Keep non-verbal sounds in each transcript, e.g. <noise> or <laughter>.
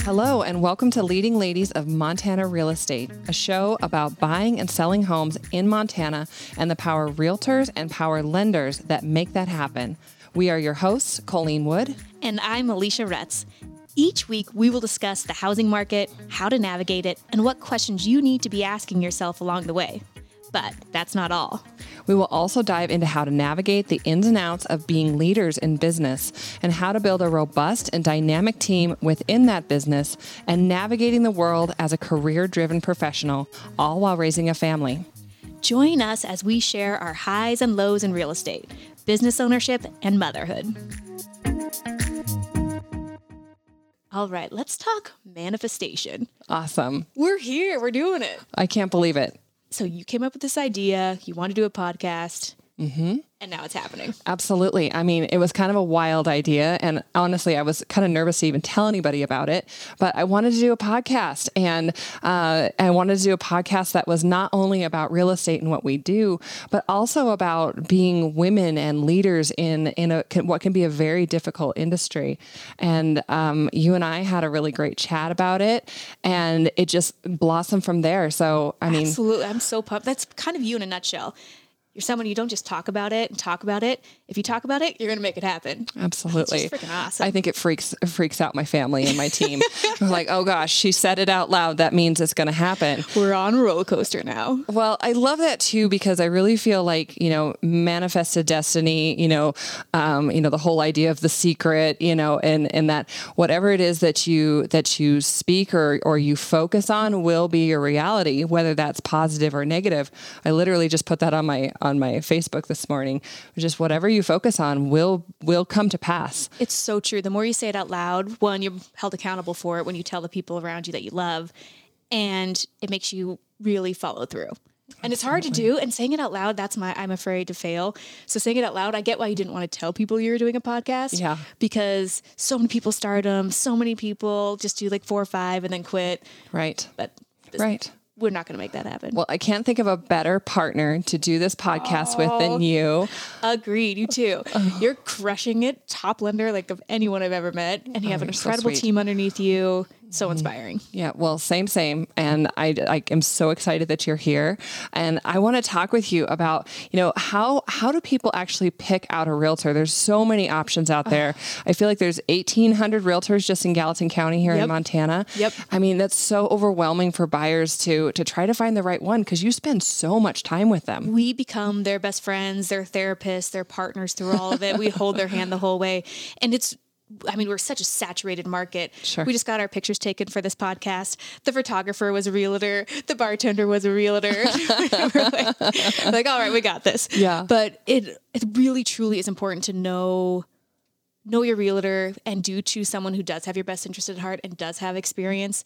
Hello, and welcome to Leading Ladies of Montana Real Estate, a show about buying and selling homes in Montana and the power realtors and power lenders that make that happen. We are your hosts, Colleen Wood. And I'm Alicia Retz. Each week, we will discuss the housing market, how to navigate it, and what questions you need to be asking yourself along the way. But that's not all. We will also dive into how to navigate the ins and outs of being leaders in business and how to build a robust and dynamic team within that business and navigating the world as a career driven professional, all while raising a family. Join us as we share our highs and lows in real estate, business ownership, and motherhood. All right, let's talk manifestation. Awesome. We're here, we're doing it. I can't believe it. So you came up with this idea, you want to do a podcast. Mm-hmm. And now it's happening. Absolutely. I mean, it was kind of a wild idea. And honestly, I was kind of nervous to even tell anybody about it. But I wanted to do a podcast. And uh, I wanted to do a podcast that was not only about real estate and what we do, but also about being women and leaders in, in a, what can be a very difficult industry. And um, you and I had a really great chat about it. And it just blossomed from there. So, I mean, absolutely. I'm so pumped. That's kind of you in a nutshell you're someone you don't just talk about it and talk about it. If you talk about it, you're going to make it happen. Absolutely. Freaking awesome. I think it freaks freaks out my family and my team. <laughs> like, oh gosh, she said it out loud. That means it's going to happen. We're on a roller coaster now. Well, I love that too because I really feel like you know manifested destiny. You know, um, you know the whole idea of the secret. You know, and and that whatever it is that you that you speak or or you focus on will be your reality, whether that's positive or negative. I literally just put that on my on my Facebook this morning. Just whatever you focus on will will come to pass. It's so true. The more you say it out loud, one, you're held accountable for it when you tell the people around you that you love, and it makes you really follow through. And it's hard to do. And saying it out loud, that's my I'm afraid to fail. So saying it out loud, I get why you didn't want to tell people you were doing a podcast. Yeah. Because so many people start them, so many people just do like four or five and then quit. Right. But right we're not going to make that happen. Well, I can't think of a better partner to do this podcast oh, with than oh, you. Agreed. You too. Oh. You're crushing it. Top lender like of anyone I've ever met, and you oh, have an incredible so team underneath you so mm-hmm. inspiring. Yeah, well, same, same. And I, I am so excited that you're here. And I want to talk with you about, you know, how how do people actually pick out a realtor? There's so many options out there. I feel like there's 1,800 realtors just in Gallatin County here yep. in Montana. Yep. I mean, that's so overwhelming for buyers to to try to find the right one because you spend so much time with them. We become their best friends, their therapists, their partners through all of it. we hold their hand the whole way, and it's I mean, we're such a saturated market. Sure. We just got our pictures taken for this podcast. The photographer was a realtor. The bartender was a realtor. we're <laughs> like, <laughs> like, all right, we got this. Yeah. But it it really truly is important to know know your realtor and do choose someone who does have your best interest at heart and does have experience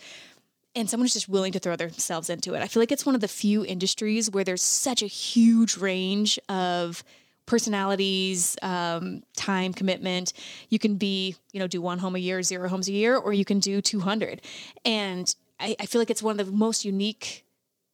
and someone who's just willing to throw themselves into it. I feel like it's one of the few industries where there's such a huge range of personalities, um, time commitment. You can be, you know, do one home a year, zero homes a year, or you can do 200. And I, I feel like it's one of the most unique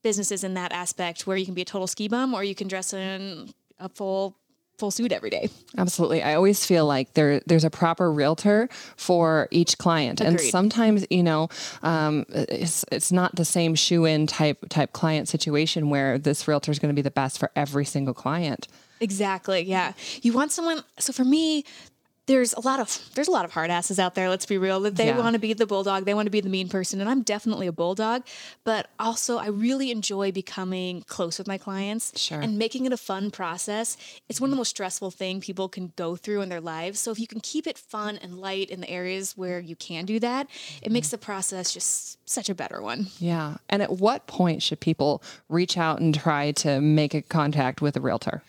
businesses in that aspect where you can be a total ski bum or you can dress in a full full suit every day. Absolutely. I always feel like there there's a proper realtor for each client. Agreed. And sometimes, you know, um, it's, it's not the same shoe in type type client situation where this realtor is going to be the best for every single client. Exactly. Yeah. You want someone. So for me, there's a lot of there's a lot of hard asses out there. Let's be real. That they yeah. want to be the bulldog. They want to be the mean person, and I'm definitely a bulldog. But also, I really enjoy becoming close with my clients sure. and making it a fun process. It's one of the most stressful thing people can go through in their lives. So if you can keep it fun and light in the areas where you can do that, it makes the process just such a better one. Yeah. And at what point should people reach out and try to make a contact with a realtor?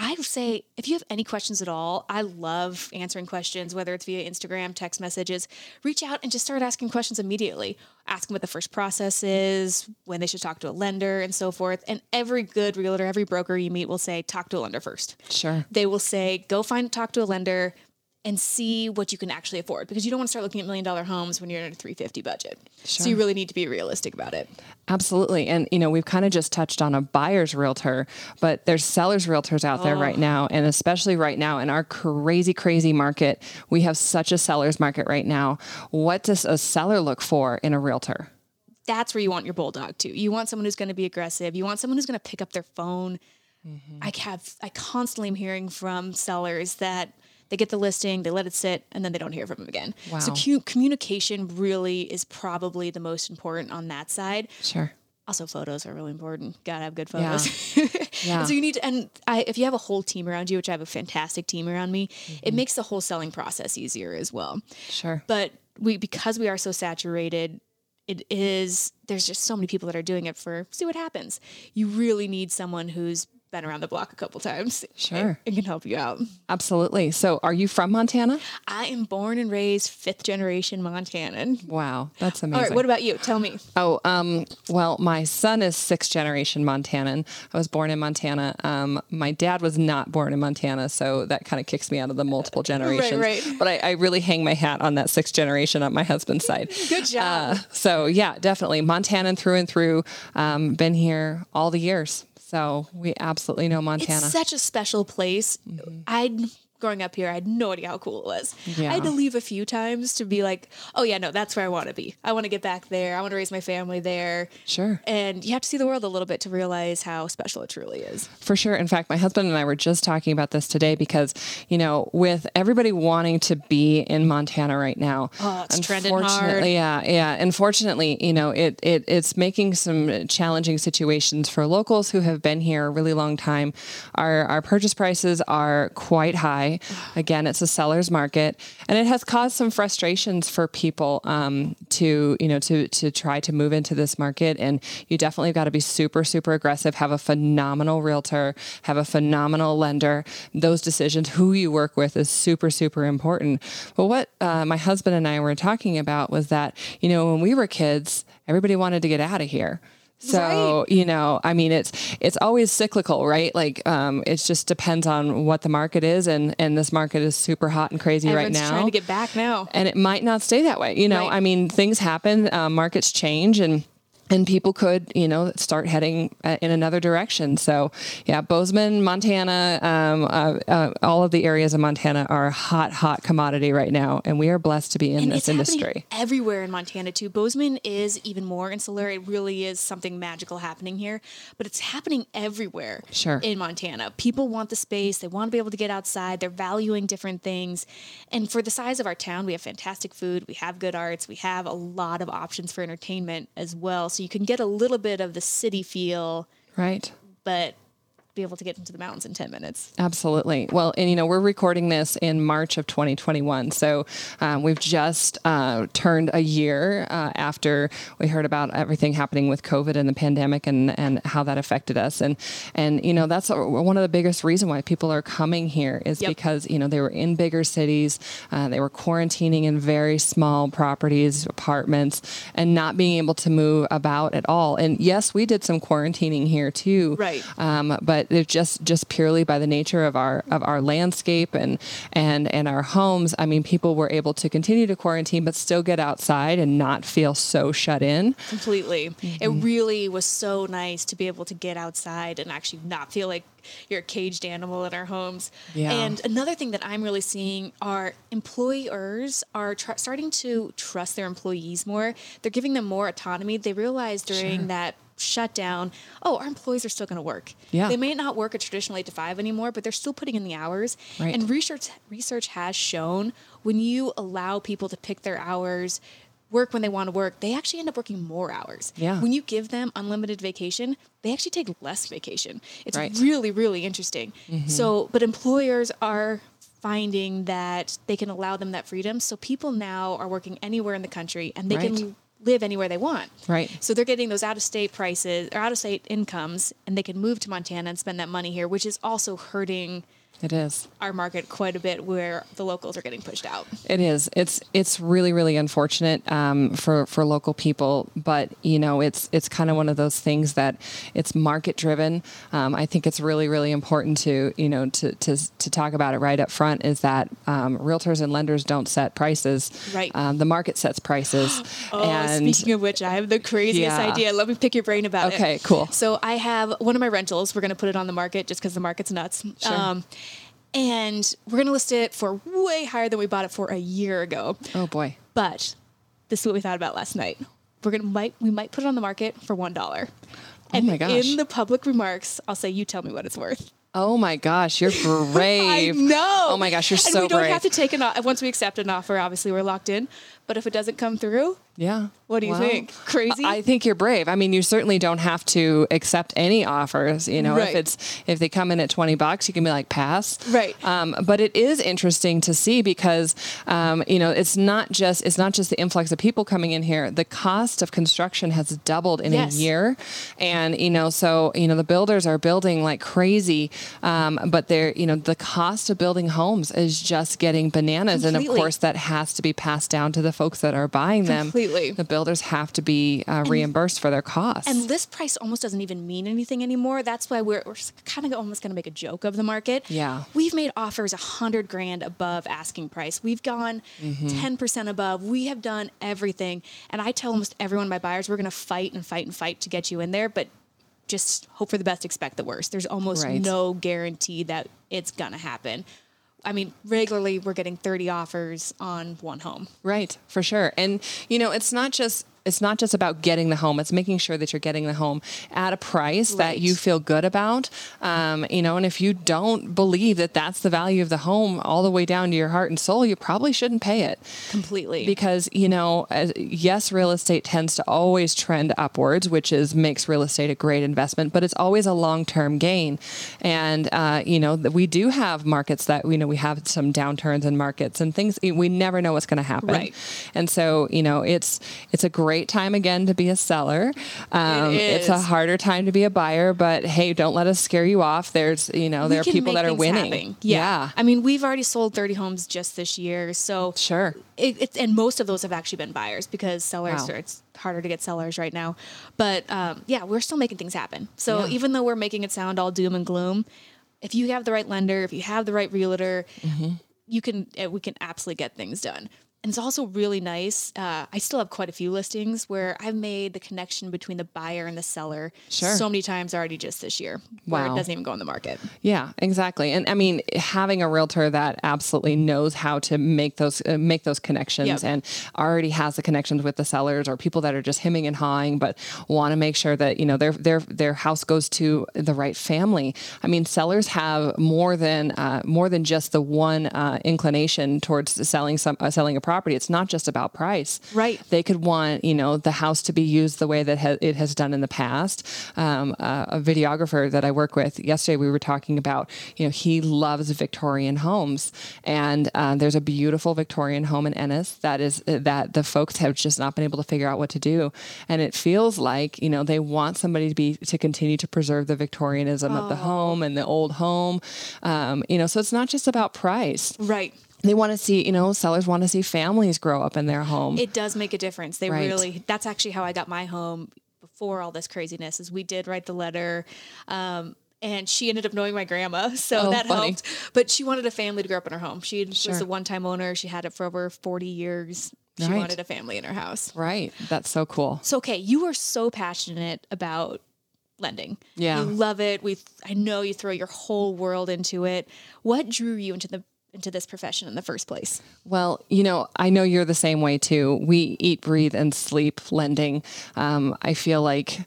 I would say if you have any questions at all, I love answering questions, whether it's via Instagram, text messages. Reach out and just start asking questions immediately. Ask them what the first process is, when they should talk to a lender, and so forth. And every good realtor, every broker you meet will say, talk to a lender first. Sure. They will say, go find talk to a lender. And see what you can actually afford because you don't want to start looking at million dollar homes when you're in a 350 budget. So you really need to be realistic about it. Absolutely. And, you know, we've kind of just touched on a buyer's realtor, but there's sellers realtors out there right oh. now. And especially right now in our crazy, crazy market, we have such a seller's market right now. What does a seller look for in a realtor? That's where you want your bulldog to. You want someone who's going to be aggressive. You want someone who's going to pick up their phone. Mm-hmm. I have I constantly am hearing from sellers that they get the listing, they let it sit, and then they don't hear from them again. So cu- communication really is probably the most important on that side. Sure. Also, photos are really important. Gotta have good photos. Yeah. <laughs> And so you need to, and I, if you have a whole team around you, which I have a fantastic team around me, it mm-hmm. makes the whole selling process easier as well. Sure. But we, because we are so saturated, it is, there's just so many people that are doing it for see what happens. You really need someone who's been around the block a couple times Sure. and, and can help you out. Absolutely. So, are you from Montana? I am born and raised fifth generation Montanan. Wow, that's amazing. All right, what about you? Tell me. Oh, um, well, my son is sixth generation Montanan. I was born in Montana. Um, my dad was not born in Montana, so that kind of kicks me out of the multiple <laughs> generations. right. But I, I really hang my hat on that sixth generation on my husband's side. <laughs> Good job. Uh, so yeah, definitely Montanan through and through. Um, been here all the years, so we absolutely know Montana. It's such a special place. Mm-hmm. I growing up here, I had no idea how cool it was. Yeah. I had to leave a few times to be like, oh yeah, no, that's where I want to be. I want to get back there. I want to raise my family there. sure. And you have to see the world a little bit to realize how special it truly is. For sure. In fact, my husband and I were just talking about this today because, you know, with everybody wanting to be in Montana right now, Oh, it's trending hard. unfortunately, yeah, yeah. Unfortunately, you know, it, it it's making some challenging situations for locals who have been here a really long time. Our our purchase prices are quite high. Again, it's a seller's market, and it has caused some frustrations for people um, to you know to to try to move into this market. And you definitely got to be super super aggressive. Have a phenomenal realtor. Have a phenomenal lender. Those decisions, who you work with, is super super important. But what uh, my husband and I were talking about was that you know when we were kids, everybody wanted to get out of here. So you know, I mean, it's it's always cyclical, right? Like, um, it just depends on what the market is, and and this market is super hot and crazy Everyone's right now trying to get back now. and it might not stay that way. You know, Right. I mean, things happen, uh, markets change, and and people could, you know, start heading uh, in another direction. So, yeah, Bozeman, Montana, um, uh, uh, all of the areas of Montana are a hot, hot commodity right now, and we are blessed to be in And this it's industry. everywhere in Montana too. Bozeman is even more insular. It really is something magical happening here, but it's happening everywhere. Sure. In Montana, people want the space. They want to be able to get outside. They're valuing different things, and for the size of our town, we have fantastic food. We have good arts. We have a lot of options for entertainment as well. So you can get a little bit of the city feel, Right. but be able to get into the mountains in 10 minutes. Absolutely. Well, and you know, we're recording this in March of 2021. So um, we've just uh, turned a year uh, after we heard about everything happening with COVID and the pandemic and, and how that affected us. And, and, you know, that's a, one of the biggest reason why people are coming here is Yep. because, you know, they were in bigger cities, uh, they were quarantining in very small properties, apartments, and not being able to move about at all. And yes, we did some quarantining here too. Right. Um, but it's just just purely by the nature of our of our landscape and and and our homes. I mean, people were able to continue to quarantine, but still get outside and not feel so shut in. completely. Mm-hmm. It really was so nice to be able to get outside and actually not feel like you're a caged animal in our homes. Yeah. And another thing that I'm really seeing are employers are tr- starting to trust their employees more. They're giving them more autonomy. They realized during Sure. that shutdown, oh, our employees are still going to work. Yeah. They may not work a traditional 8 to 5 anymore, but they're still putting in the hours. Right. And research research has shown when you allow people to pick their hours, work when they want to work, they actually end up working more hours. Yeah. When you give them unlimited vacation, they actually take less vacation. It's Right. Mm-hmm. really, really interesting. So, but employers are finding that they can allow them that freedom. So people now are working anywhere in the country and they Right. can live anywhere they want. Right. So they're getting those out of state prices or out of state incomes and they can move to Montana and spend that money here, which is also hurting It is. our market quite a bit where the locals are getting pushed out. It is. It's it's really really unfortunate um, for for local people, but you know it's it's kind of one of those things that it's market driven. Um, I think it's really really important to you know to to to talk about it right up front is that um, realtors and lenders don't set prices. Right. Um, the market sets prices. <gasps> Oh, and speaking of which, I have the craziest Yeah. idea. Let me pick your brain about it. Okay, cool. So I have one of my rentals. We're going to put it on the market just because the market's nuts. Um, and we're going to list it for way higher than we bought it for a year ago. oh boy. But this is what we thought about last night. We're gonna might we might put it on the market for one dollar. Oh and Oh my gosh. in the public remarks, I'll say, "You tell me what it's worth." Oh my gosh, you're <laughs> brave. I know. Oh my gosh, you're and so we don't brave. have to take an o- once we accept an offer. Obviously, we're locked in. But if it doesn't come through, Yeah. What do you Well, think? Crazy? I think you're brave. I mean, you certainly don't have to accept any offers. You know, Right. if it's if they come in at 20 bucks, you can be like pass. Right. Um, but it is interesting to see because um, you know it's not just it's not just the influx of people coming in here. The cost of construction has doubled in Yes. a year, and you know, so you know the builders are building like crazy, um, but they're you know the cost of building homes is just getting bananas, and of course that has to be passed down to the folks that are buying them. Completely. The builders have to be uh, reimbursed for their costs. and list price almost doesn't even mean anything anymore. That's why we're, we're kind of almost going to make a joke of the market. Yeah. We've made offers a hundred grand above asking price. We've gone Mm-hmm. 10 percent above. We have done everything. And I tell almost everyone, my buyers, we're going to fight and fight and fight to get you in there, but just hope for the best, expect the worst. There's almost Right. no guarantee that it's going to happen. I mean, regularly we're getting 30 offers on one home. Right, for sure. And you know, it's not just it's not just about getting the home. It's making sure that you're getting the home at a price that you feel good about. Um, you know, and if you don't believe that that's the value of the home all the way down to your heart and soul, you probably shouldn't pay it. Completely. because you know as, yes real estate tends to always trend upwards which is makes real estate a great investment but it's always a long-term gain and uh, you know we do have markets that you know we have some downturns in markets and things we never know what's going to happen Right. and so you know it's it's a great time again to be a seller um, it's a harder time to be a buyer but hey don't let us scare you off there's you know there are We people that are winning happen. Yeah. I mean, we've already sold 30 homes just this year. So sure it, it's and most of those have actually been buyers because sellers Wow. are it's harder to get sellers right now. But um, yeah, we're still making things happen. So Yeah. even though we're making it sound all doom and gloom, if you have the right lender, if you have the right realtor, Mm-hmm. you can uh, we can absolutely get things done. And it's also really nice. Uh, I still have quite a few listings where I've made the connection between the buyer and the seller Sure. so many times already just this year, where Wow. it doesn't even go on the market. Yeah, exactly. And I mean, having a realtor that absolutely knows how to make those uh, make those connections Yep. and already has the connections with the sellers or people that are just hemming and hawing, but want to make sure that you know their their their house goes to the right family. I mean, sellers have more than uh, more than just the one uh, inclination towards selling some uh, selling a property. It's not just about price. Right. They could want you know the house to be used the way that ha- it has done in the past. Um, uh, a videographer that I work with yesterday, we were talking about you know he loves Victorian homes, and uh, there's a beautiful Victorian home in Ennis that is uh, that the folks have just not been able to figure out what to do, and it feels like you know they want somebody to be to continue to preserve the Victorianism of the home and the old home, um, you know. So it's not just about price. Right. They want to see, you know, sellers want to see families grow up in their home. It does make a difference. They Right. really. That's actually how I got my home before all this craziness. Is we did write the letter. Um, and she ended up knowing my grandma, <laughs> so Oh, that funny. helped. But she wanted a family to grow up in her home. She Sure. was a one-time owner. She had it for over forty years. She Right. wanted a family in her house. right. That's so cool. So okay, you are so passionate about lending. Yeah. you love it. We, I know you throw your whole world into it. What drew you into the into this profession in the first place? Well, you know, I know you're the same way too. We eat, breathe, and sleep lending. Um, I feel like.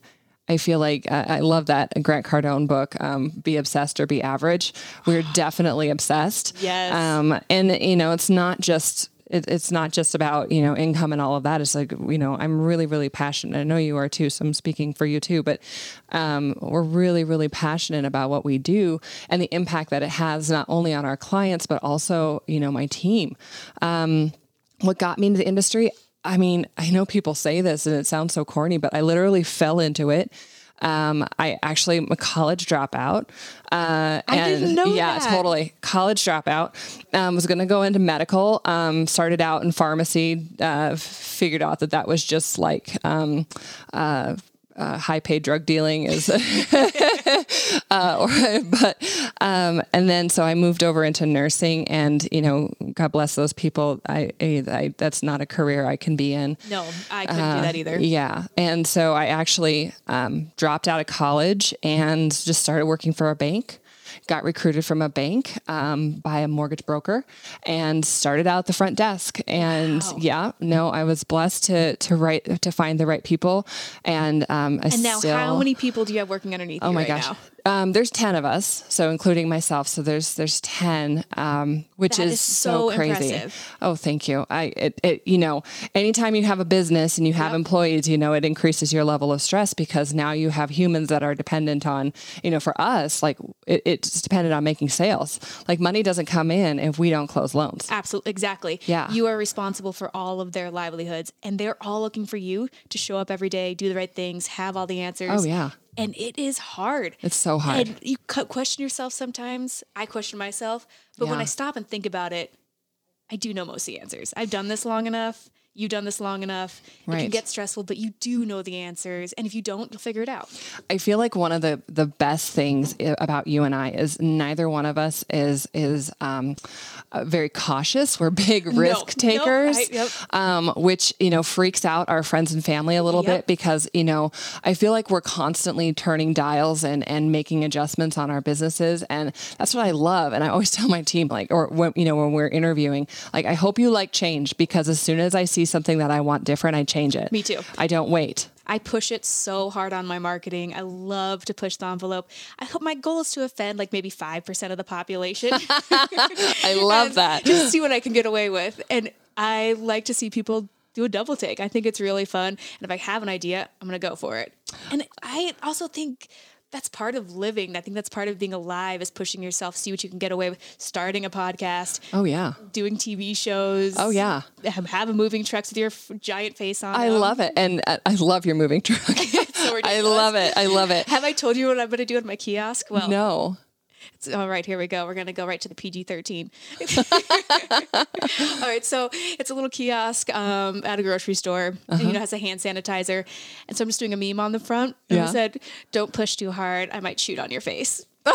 I feel like uh, I love that Grant Cardone book, um, "Be Obsessed or Be Average." We're <sighs> definitely obsessed. Yes. Um, and you know, it's not just it, it's not just about you know income and all of that. It's like you know, I'm really really passionate. I know you are too, so I'm speaking for you too. But um, we're really really passionate about what we do and the impact that it has not only on our clients but also you know my team. Um, what got me into the industry? I mean, I know people say this and it sounds so corny, but I literally fell into it. Um, I actually am a college dropout. Uh, I and didn't know yeah, that. totally college dropout. Um, was going to go into medical. Um, started out in pharmacy. Uh, figured out that that was just like um, uh, uh, high paid drug dealing is. <laughs> <laughs> <laughs> uh, or, but um, and then so I moved over into nursing, and you know, God bless those people. I, I, I that's not a career I can be in. No, I couldn't do that either. Yeah. And so I actually um, dropped out of college and just started working for a bank. Got recruited from a bank um, by a mortgage broker and started out the front desk. And Wow. yeah, no, I was blessed to to write to find the right people. And um, I And now, still, how many people do you have working underneath Oh you my right gosh. now? Um, there's 10 of us, so including myself. So there's there's 10, um, which is, is so, so crazy. impressive. Oh, thank you. I it, it you know, anytime you have a business and you have Yep. employees, you know, it increases your level of stress because now you have humans that are dependent on, you know, for us, like it, it's dependent on making sales. Like money doesn't come in if we don't close loans. Absolutely, exactly. Yeah. You are responsible for all of their livelihoods, and they're all looking for you to show up every day, do the right things, have all the answers. Oh yeah. And it is hard. It's so hard. And you question yourself sometimes. I question myself. But when I stop and think about it, I do know most of the answers. I've done this long enough. You've done this long enough. It can get stressful, but you do know the answers. And if you don't, you'll figure it out. I feel like one of the the best things about you and I is neither one of us is is um, uh, very cautious. We're big risk no, takers, I- yep. um, which you know freaks out our friends and family a little Yep. bit because you know I feel like we're constantly turning dials and and making adjustments on our businesses, and that's what I love. And I always <laughs> tell my team like, or when you know when we're interviewing, like I hope you like change because as soon as I see something that I want different, I change it. Me too. I don't wait. I push it so hard on my marketing. I love to push the envelope. I hope my goal is to offend like maybe 5% of the population. <laughs> I love that. Just see what I can get away with. And I like to see people do a double take. I think it's really fun. And if I have an idea, I'm going to go for it. And I also think that's part of living. I think that's part of being alive is pushing yourself, see what you can get away with, starting a podcast, Oh yeah. doing TV shows. Oh, yeah. Have, have a moving truck with your f- giant face on. I them. love it, and uh, I love your moving truck. <laughs> so <laughs> I love it. I love it. Have I told you what I'm going to do at my kiosk? Well, No, it's- all right, here we go. We're going to go right to the PG 13. <laughs> <laughs> all right, so it's a little kiosk um, at a grocery store, and, you know, has a hand sanitizer. And so I'm just doing a meme on the front. And Yeah. said, Don't push too hard. I might shoot on your face. <laughs>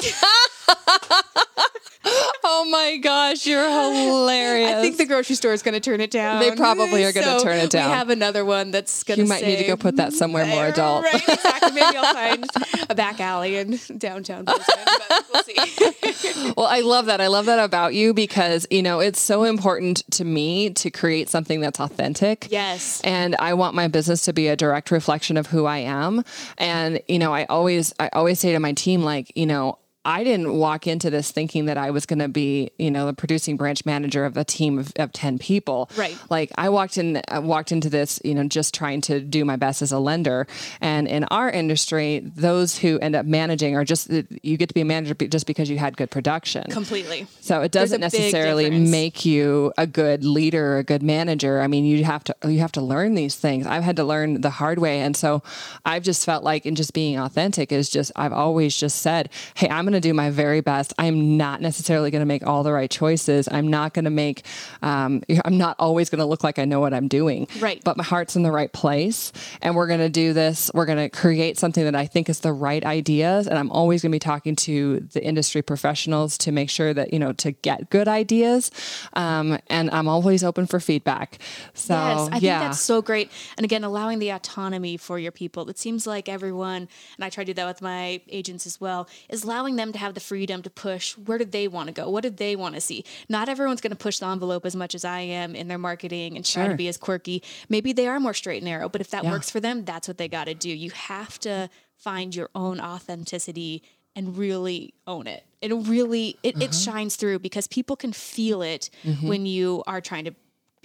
oh my gosh, you're hilarious. I think the grocery store is going to turn it down. They probably are gonna So turn it down. We have another one that's going to you might need to go put that somewhere more adult. Right, <laughs> exactly. Maybe I'll find a back alley in downtown Bozeman, but we'll see. <laughs> Well, I love that. I love that about you because, you know, it's so important to me to create something that's authentic. Yes. And I want my business to be a direct reflection of who I am. And, you know, I always I always say to my team like, you know, I didn't walk into this thinking that I was going to be, you know, the producing branch manager of a team of, of 10 people. Right. Like I walked in, I walked into this, you know, just trying to do my best as a lender. And in our industry, those who end up managing are just, uh, you get to be a manager just because you had good production. Completely. So it doesn't necessarily make you a good leader or a good manager. I mean, you have to you have to learn these things. I've had to learn the hard way, and so I've just felt like in just being authentic is just I've always just said, "Hey, I'm going to do my very best. I'm not necessarily going to make all the right choices. I'm not going to make. Um, I'm not always going to look like I know what I'm doing. Right. But my heart's in the right place, and we're going to do this. We're going to create something that I think is the right ideas, and I'm always going to be talking to the industry professionals to make sure that you know to get good ideas. Um, and I'm always open for feedback. So Yes, I yeah, think that's so great. And again, allowing the autonomy for your people. It seems like everyone, and I try to do that with my agents as well, is allowing them to have the freedom to push where do they want to go? What do they want to see? Not everyone's going to push the envelope as much as I am in their marketing and try Sure. to be as quirky. Maybe they are more straight and narrow, but if that Yeah. works for them, that's what they got to do. You have to find your own authenticity and really own it. It really it, Uh-huh. it shines through because people can feel it Mm-hmm. when you are trying to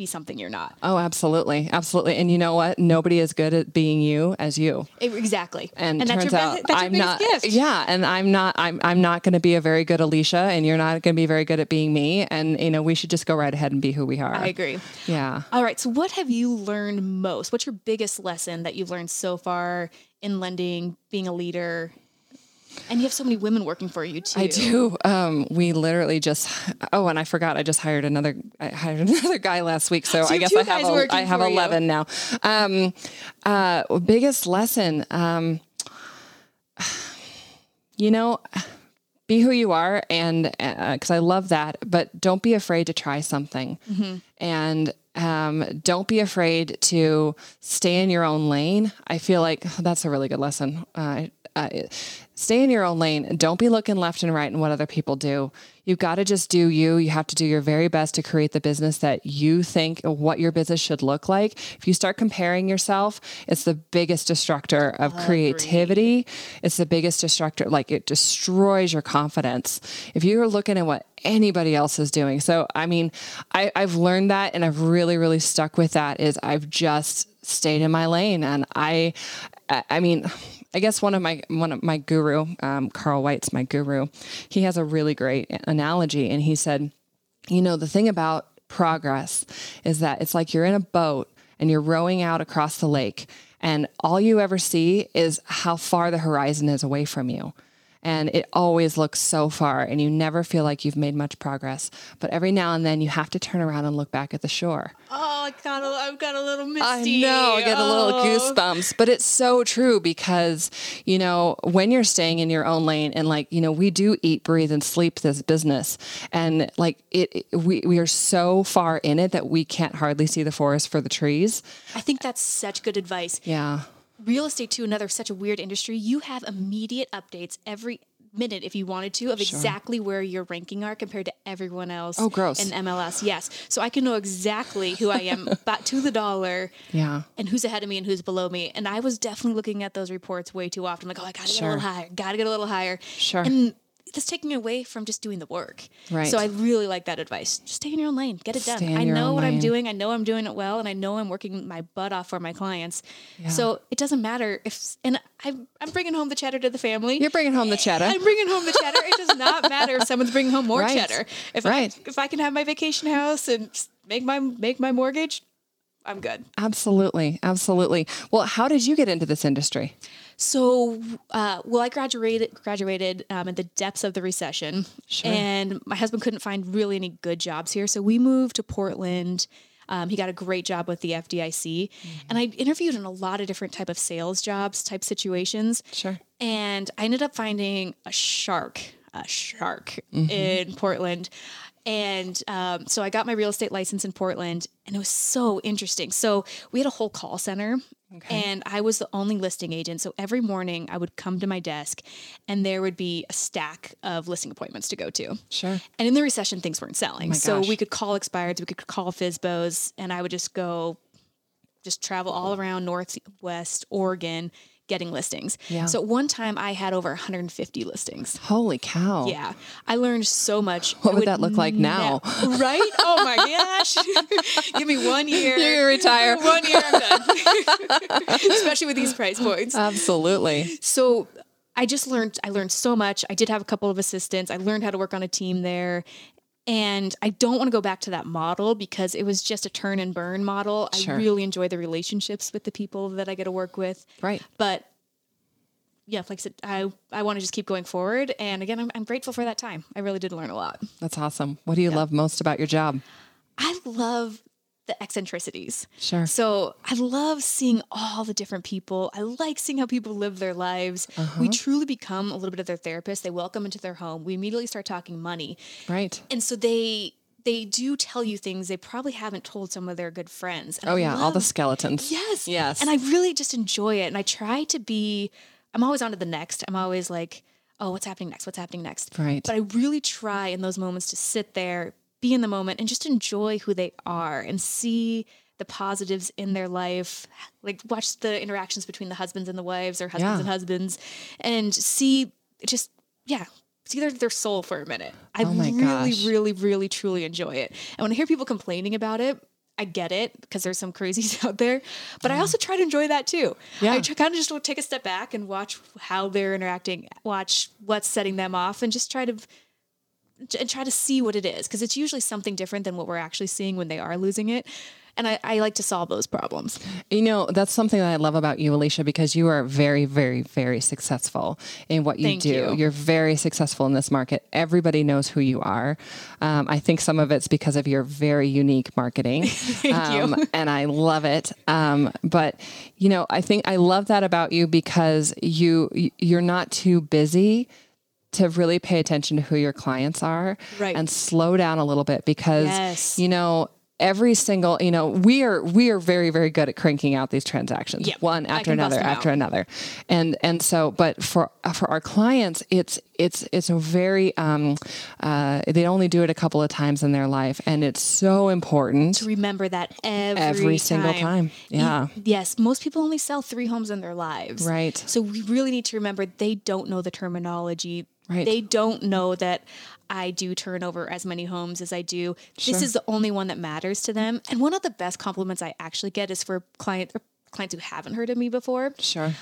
be something you're not. Oh, absolutely. Absolutely. And you know what? Nobody is good at being you as you. Exactly. And, that's turns your, out I'm not. gift. Yeah, and I'm not. I'm. I'm not going to be a very good Alicia, and you're not going to be very good at being me. And you know, we should just go right ahead and be who we are. I agree. Yeah. All right. So, what have you learned most? What's your biggest lesson that you've learned so far in lending, being a leader? And you have so many women working for you too. I do. Um, we literally just. Oh, and I forgot. I just hired another. I hired <laughs> another guy last week. So, So I guess I have. A, I have for you. eleven now. Um, uh, biggest lesson. Um, you know, be who you are, and because I love that. But don't be afraid to try something, Mm-hmm. and um, don't be afraid to stay in your own lane. I feel like that's a really good lesson. Uh, uh, stay in your own lane and don't be looking left and right and what other people do. You've got to just do you. You have to do your very best to create the business that you think what your business should look like. If you start comparing yourself, it's the biggest destructor of creativity. It's the biggest destructor. Like it destroys your confidence. If you're looking at what anybody else is doing. So, I mean, I, I've learned that and I've really, really stuck with that is I've just stayed in my lane. And I, I mean, I guess one of my one of my guru, um, Carl White's my guru. He has a really great analogy, and he said, "You know, the thing about progress is that it's like you're in a boat and you're rowing out across the lake, and all you ever see is how far the horizon is away from you." And it always looks so far, and you never feel like you've made much progress. But every now and then, you have to turn around and look back at the shore. Oh, I got a, I've got a little misty. I know, I get a little Oh. goosebumps, but it's so true because, you know, when you're staying in your own lane and like, you know, we do eat, breathe, and sleep this business. And like it, it- we, we are so far in it that we can't hardly see the forest for the trees. I think that's such good advice. Yeah. Real estate too another such a weird industry you have immediate updates every minute if you wanted to of exactly where your ranking are compared to everyone else Oh, gross. in MLS yes so I can know exactly who I am <laughs> but to the dollar Yeah. and who's ahead of me and who's below me and I was definitely looking at those reports way too often like oh I gotta get a little higher gotta get a little higher Sure. and that's taking away from just doing the work Right. so I really like that advice just stay in your own lane get it done I know what I'm doing I know I'm doing it well and I know I'm working my butt off for my clients so it doesn't matter if, and I'm, I'm bringing home the cheddar to the family. You're bringing home the cheddar. I'm bringing home the cheddar. It does not matter if someone's bringing home more <laughs> Right. cheddar. If Right. I, if I can have my vacation house and make my make my mortgage, I'm good. Absolutely. Absolutely. Well, how did you get into this industry? So, uh, well, I graduated graduated um, in the depths of the recession, Sure. and my husband couldn't find really any good jobs here, so we moved to Portland. Um, he got a great job with the FDIC, and I interviewed in a lot of different type of sales jobs, type situations. Sure. and I ended up finding a shark, a shark Mm-hmm. in Portland. And um, so I got my real estate license in Portland, and it was so interesting. So we had a whole call center, and I was the only listing agent. So every morning I would come to my desk, and there would be a stack of listing appointments to go to. Sure. And in the recession, things weren't selling. Oh my so we could call expireds, we could call FSBOs, and I would just go, just travel all around Northwest Oregon getting listings. Yeah. So at one time I had over 150 listings. Holy cow. Yeah. I learned so much. What I would that look like now? ne- <laughs> right? Oh my <laughs> gosh. <laughs> Give me one year. You're retire. one year, I'm done. Especially with these price points. Absolutely. So I just learned I learned so much. I did have a couple of assistants. I learned how to work on a team there. And I don't want to go back to that model because it was just a turn and burn model. Sure. I really enjoy the relationships with the people that I get to work with. Right. But yeah, like I said, I, I want to just keep going forward. And again, I'm, I'm grateful for that time. I really did learn a lot. That's awesome. What do you love most about your job? I love the eccentricities. Sure. So I love seeing all the different people. I like seeing how people live their lives. We uh-huh. truly become a little bit of their therapist. They welcome into their home. We immediately start talking money. Right. And so they they do tell you things they probably haven't told some of their good friends. And Oh I yeah, all the skeletons. Yes. Yes. And I really just enjoy it. And I try to be, I'm always on to the next. I'm always like, oh, what's happening next? What's happening next? Right. But I really try in those moments to sit there, be in the moment, and just enjoy who they are and see the positives in their life. Like watch the interactions between the husbands and the wives or husbands Yeah. and husbands and see just, yeah. See their, their soul for a minute. I Oh really, gosh. really, really, truly enjoy it. And when I hear people complaining about it, I get it because there's some crazies <laughs> out there, but I also try to enjoy that too. Yeah. I try, kind of just take a step back and watch how they're interacting, watch what's setting them off, and just try to and try to see what it is because it's usually something different than what we're actually seeing when they are losing it. And I, I like to solve those problems. You know, that's something that I love about you, Alicia, because you are very, very, very successful in what you Thank do. you. are very successful in this market. Everybody knows who you are. Um, I think some of it's because of your very unique marketing. <laughs> Thank um, you. And I love it. Um, but, you know, I think I love that about you because you you're not too busy to really pay attention to who your clients are Right. and slow down a little bit because Yes. you know every single you know we are we are very very good at cranking out these transactions Yeah, one after another after out. another and and so but for for our clients it's it's it's a very um uh they only do it a couple of times in their life and it's so important to Remember that every, Every single time. Yeah. Y- Yes. Most people only sell three homes in their lives. Right. So we really need to remember they don't know the terminology. Right. They don't know that I do turn over as many homes as I do. Sure. This is the only one that matters to them. And one of the best compliments I actually get is for client clients who haven't heard of me before. sure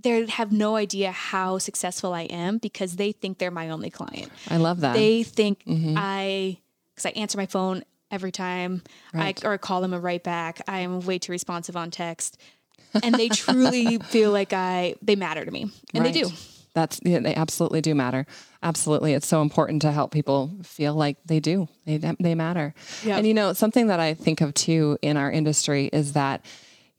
They have no idea how successful I am because they think they're my only client. i love that They think Mm-hmm. I, because I answer my phone every time, Right. I or call them a right back. I am way too responsive on text, and they truly <laughs> feel like I they matter to me, and they do. That's yeah, they absolutely do matter. Absolutely, it's so important to help people feel like they do. They they matter. Yeah. And you know, something that I think of too in our industry is that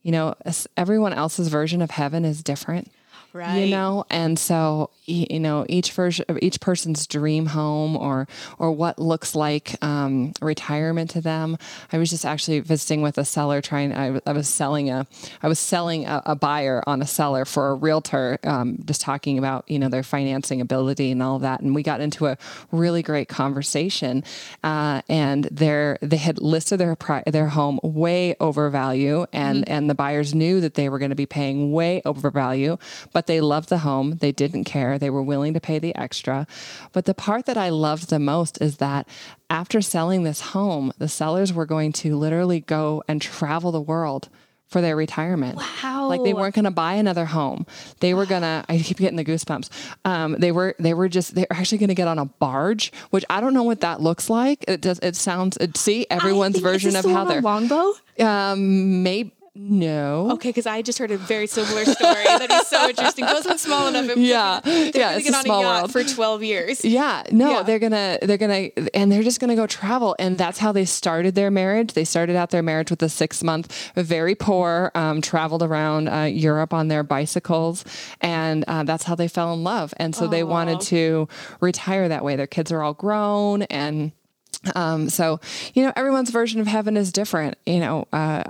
you know everyone else's version of heaven is different. Right. You know, and so you know each version of each person's dream home or or what looks like um, retirement to them. I was just actually visiting with a seller trying. I was selling a I was selling a, a buyer on a seller for a realtor, um, just talking about you know their financing ability and all that. And we got into a really great conversation. Uh, and their they had listed their pri- their home way over value, and and the buyers knew that they were going to be paying way over value, but they loved the home. They didn't care. They were willing to pay the extra. But the part that I loved the most is that after selling this home, the sellers were going to literally go and travel the world for their retirement. Wow. Like they weren't going to buy another home. They were going to I keep getting the goosebumps. Um, they were they were just they're actually going to get on a barge, which I don't know what that looks like. It does it sounds it, see everyone's version of how they're longbow. um maybe no. Okay, because I just heard a very similar story. That'd so interesting. It wasn't small enough. It- Yeah. they're Yeah, gonna it's get on a yacht world. for twelve years. Yeah, no, Yeah. they're gonna, they're gonna, and they're just gonna go travel, and that's how they started their marriage. They started out their marriage with a six month, very poor, um, traveled around uh, Europe on their bicycles, and uh, that's how they fell in love. And so they wanted to retire that way. Their kids are all grown, and um, so, you know, everyone's version of heaven is different. You know, uh,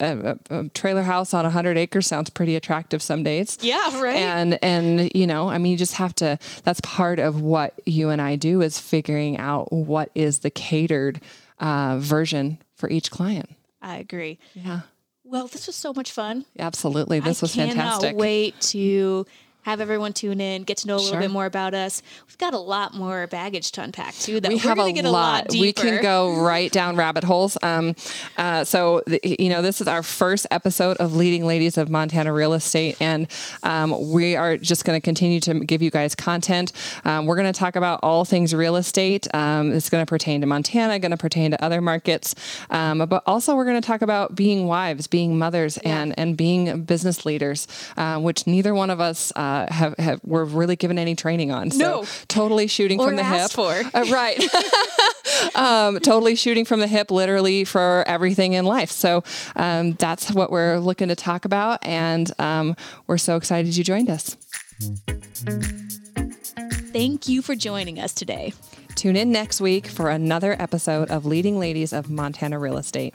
a, a, a trailer house on a 100 acres sounds pretty attractive some days. Yeah, right. And, and, you know, I mean, you just have to, that's part of what you and I do is figuring out what is the catered uh, version for each client. I agree. Yeah, Well, this was so much fun. absolutely. This I was fantastic. wait to have everyone tune in, get to know a little Sure. bit more about us. We've got a lot more baggage to unpack too. That we have a get lot. a lot deeper. we can go right down rabbit holes. Um, uh, so the, you know, this is our first episode of Leading Ladies of Montana Real Estate, and um, we are just going to continue to give you guys content. Um, we're going to talk about all things real estate. Um, it's going to pertain to Montana, going to pertain to other markets, um, but also we're going to talk about being wives, being mothers, and and being business leaders, uh, which neither one of us uh, have have we're really given any training on. So No. totally shooting Or from the hip. for. Uh, right. <laughs> um, totally shooting from the hip, literally for everything in life. So um, that's what we're looking to talk about. And um, we're so excited you joined us. Thank you for joining us today. Tune in next week for another episode of Leading Ladies of Montana Real Estate.